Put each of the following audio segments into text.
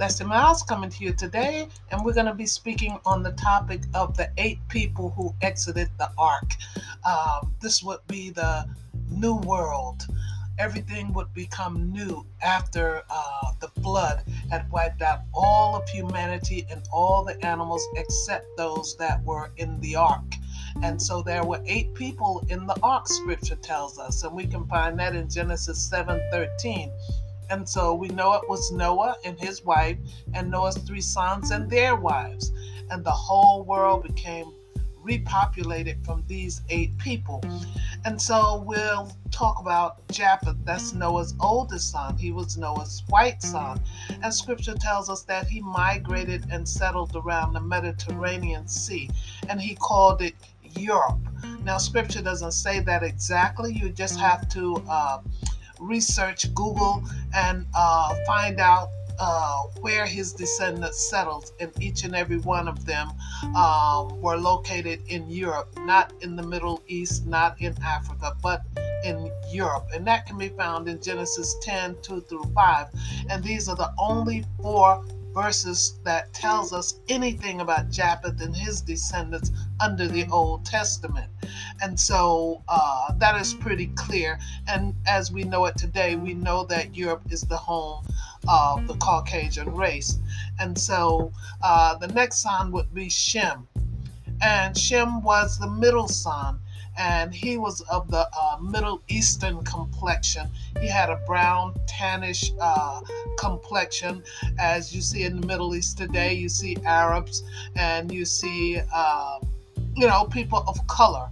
Lessie Myles coming to you today, and we're going to be speaking on the topic of the eight people who exited the ark. Um, this would be the new world. Everything would become new after uh, the flood had wiped out all of humanity and all the animals except those that were in the ark. And so there were eight people in the ark, scripture tells us, and we can find that in Genesis 7 13. And so we know it was Noah and his wife, and Noah's three sons and their wives. And the whole world became repopulated from these eight people. And so we'll talk about Japheth, that's Noah's oldest son. He was Noah's white son. And scripture tells us that he migrated and settled around the Mediterranean Sea, and he called it Europe. Now, scripture doesn't say that exactly. You just have to. Uh, research, Google, and uh, find out uh, where his descendants settled, and each and every one of them um, were located in Europe, not in the Middle East, not in Africa, but in Europe. And that can be found in Genesis 10 2 through 5. And these are the only four verses that tells us anything about Japheth and his descendants under the Old Testament. And so uh, that is pretty clear. And as we know it today, we know that Europe is the home of the Caucasian race. And so uh, the next son would be Shem. And Shem was the middle son and he was of the uh, Middle Eastern complexion. He had a brown, tannish uh, complexion, as you see in the Middle East today. You see Arabs and you see, uh, you know, people of color.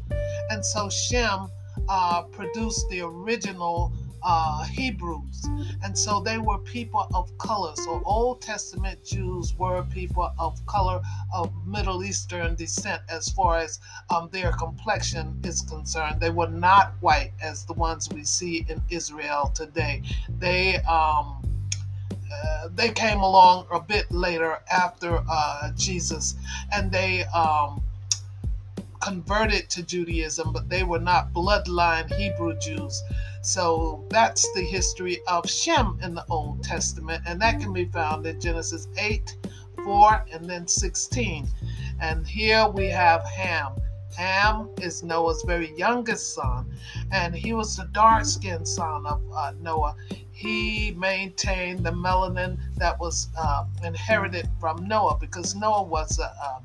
And so Shem uh, produced the original uh, Hebrews. And so they were people of color. So Old Testament Jews were people of color of Middle Eastern descent as far as um, their complexion is concerned. They were not white as the ones we see in Israel today. They um, uh, they came along a bit later after uh, Jesus, and they um, converted to Judaism, but they were not bloodline Hebrew Jews. So that's the history of Shem in the Old Testament, and that can be found in Genesis 8, 4, and then 16. And here we have Ham. Ham is Noah's very youngest son, and he was the dark skinned son of uh, Noah. He maintained the melanin that was uh, inherited from Noah because Noah was a, a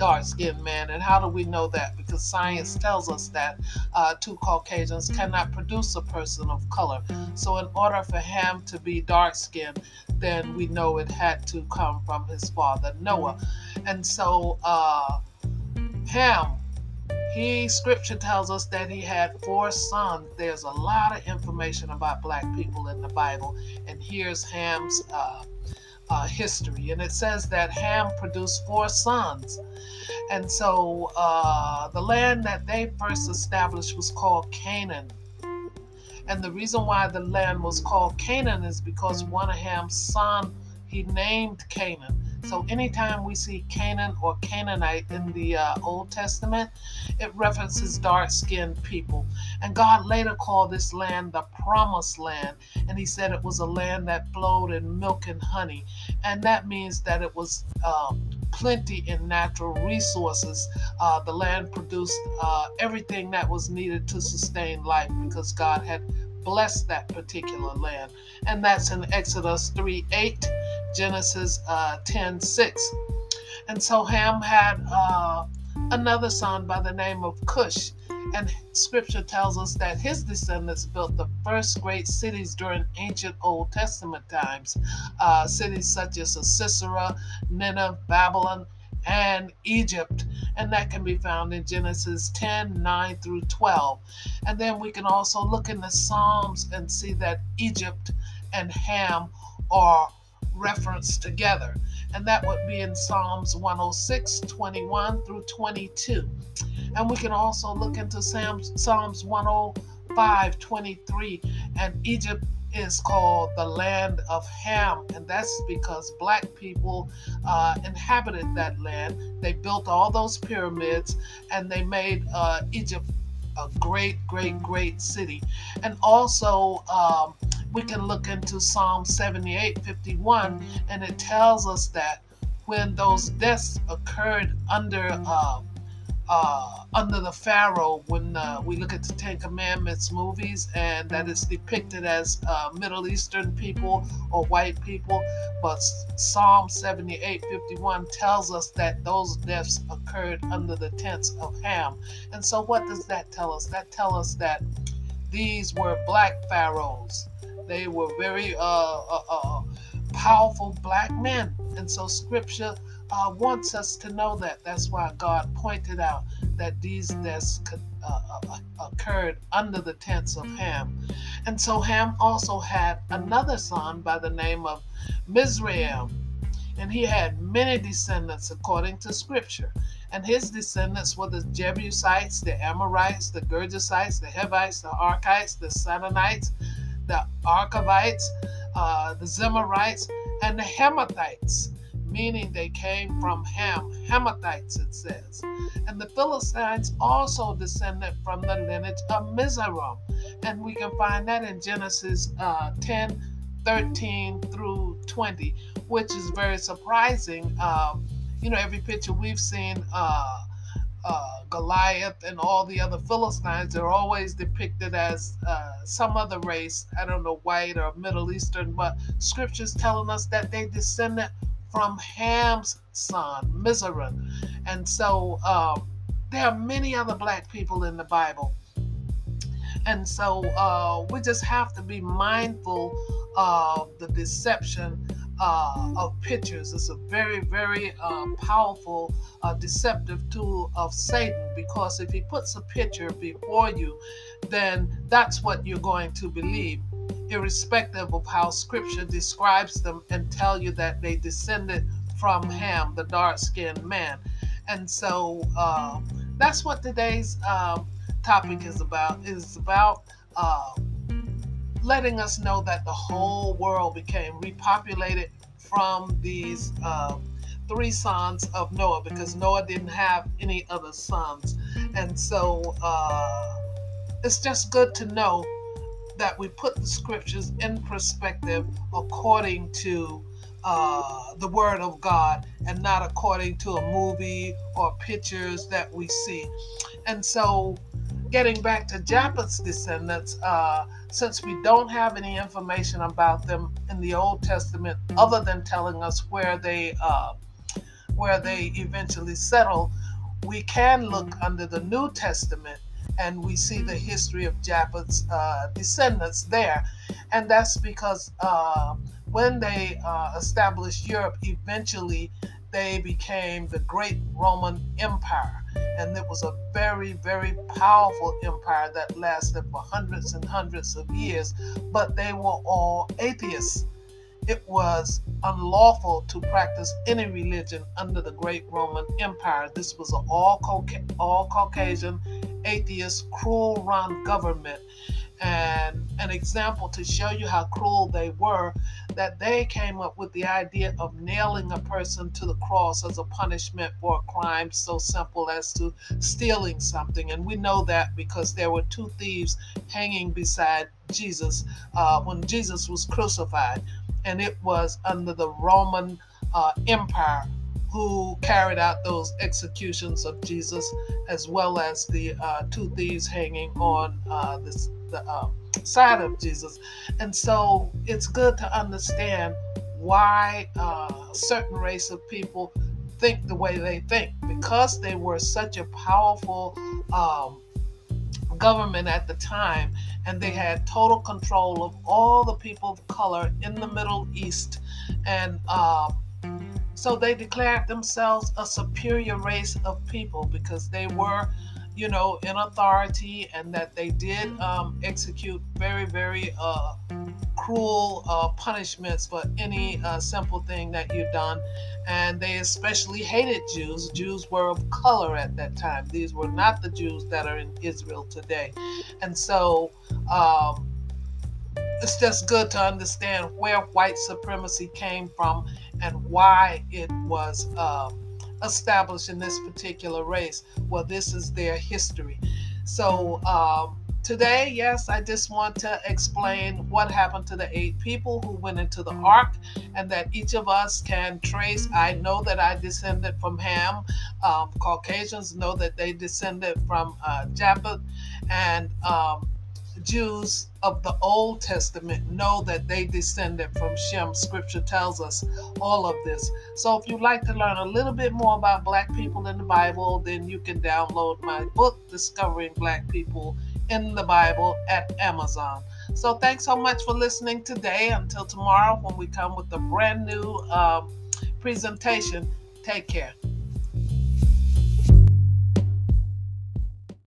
dark skinned man. And how do we know that? Because science tells us that uh, two Caucasians cannot produce a person of color. So, in order for Ham to be dark skinned, then we know it had to come from his father Noah. And so, uh, Ham he scripture tells us that he had four sons there's a lot of information about black people in the bible and here's ham's uh, history. And it says that Ham produced four sons. And so uh, the land that they first established was called Canaan. And the reason why the land was called Canaan is because one of Ham's sons, he named Canaan. So anytime we see Canaan or Canaanite in the uh, Old Testament, it references dark skinned people. And God later called this land the promised land. And he said it was a land that flowed in milk and honey. And that means that it was um, plenty in natural resources. Uh, the land produced uh, everything that was needed to sustain life because God had blessed that particular land. And that's in Exodus 3 8 Genesis uh, 10 6. And so Ham had uh, another son by the name of Cush. And scripture tells us that his descendants built the first great cities during ancient Old Testament times. Uh, cities such as Sisera, Nineveh, Babylon, and Egypt. And that can be found in Genesis 10 9 through 12. And then we can also look in the Psalms and see that Egypt and Ham are referenced together. And that would be in Psalms 106, 21 through 22. And we can also look into Psalms, Psalms 105, 23. And Egypt is called the land of Ham, and that's because black people uh, inhabited that land. They built all those pyramids, and they made uh, Egypt a great, great, great city. And also, um, we can look into Psalm 78 51, and it tells us that when those deaths occurred under uh, uh, under the Pharaoh when uh, we look at the Ten Commandments movies, and that is depicted as uh, Middle Eastern people or white people. But Psalm 78 51 tells us that those deaths occurred under the tents of Ham. And so, what does that tell us? That tells us that these were black pharaohs. They were very uh, uh, uh, powerful black men. And so, scripture uh, wants us to know that. That's why God pointed out that these deaths could, uh, occurred under the tents of Ham. And so Ham also had another son by the name of Mizraim. And he had many descendants according to scripture. And his descendants were the Jebusites, the Amorites, the Gergesites, the Hivites, the Arkites, the Sidonites, the Archavites, uh, the Zemarites, and the Hamathites meaning they came from Ham, Hamathites, it says. And the Philistines also descended from the lineage of Mizraim. And we can find that in Genesis uh, 10 13 through 20, which is very surprising. Um, you know, every picture we've seen, uh, uh, Goliath and all the other Philistines are always depicted as uh, some other race. I don't know, white or Middle Eastern, but scriptures telling us that they descended from Ham's son, Mizraim. And so um, there are many other black people in the Bible. And so uh, we just have to be mindful of the deception uh, of pictures. It's a very, very uh, powerful, uh, deceptive tool of Satan because if he puts a picture before you, then that's what you're going to believe irrespective of how scripture describes them and tell you that they descended from Ham, the dark skinned man. And so uh, that's what today's uh, topic is about. Is about uh, letting us know that the whole world became repopulated from these um, three sons of Noah because Noah didn't have any other sons. And so uh, it's just good to know that we put the scriptures in perspective according to uh, the word of God and not according to a movie or pictures that we see. And so, getting back to Japheth's descendants, uh, since we don't have any information about them in the Old Testament other than telling us where they uh, where they eventually settle, we can look under the New Testament and we see the history of Japheth's uh, descendants there. And that's because uh, when they uh, established Europe, eventually they became the great Roman Empire. And it was a very, very powerful empire that lasted for hundreds and hundreds of years, but they were all atheists. It was unlawful to practice any religion under the great Roman Empire. This was an all, all Caucasian atheist, cruel run government. And an example to show you how cruel they were, that they came up with the idea of nailing a person to the cross as a punishment for a crime so simple as to stealing something. And we know that because there were two thieves hanging beside Jesus uh, when Jesus was crucified. And it was under the Roman uh, Empire who carried out those executions of Jesus, as well as the uh, two thieves hanging on uh, this, the uh, side of Jesus. And so it's good to understand why uh, certain race of people think the way they think because they were such a powerful um, government at the time and they had total control of all the people of color in the Middle East and uh, so they declared themselves a superior race of people because they were, you know, in authority and that they did um, execute very, very uh, cruel uh, punishments for any uh, simple thing that you've done. And they especially hated Jews. Jews were of color at that time. These were not the Jews that are in Israel today. And so, um, it's just good to understand where white supremacy came from and why it was uh, established in this particular race. Well, this is their history. So, um, today, yes, I just want to explain what happened to the eight people who went into the ark, and that each of us can trace. I know that I descended from Ham. Um, Caucasians know that they descended from uh, Japheth, and um, Jews of the Old Testament know that they descended from Shem. Scripture tells us all of this. So if you'd like to learn a little bit more about Black people in the Bible, then you can download my book, Discovering Black People in the Bible, at Amazon. So thanks so much for listening today. Until tomorrow, when we come with a brand new um, presentation, take care.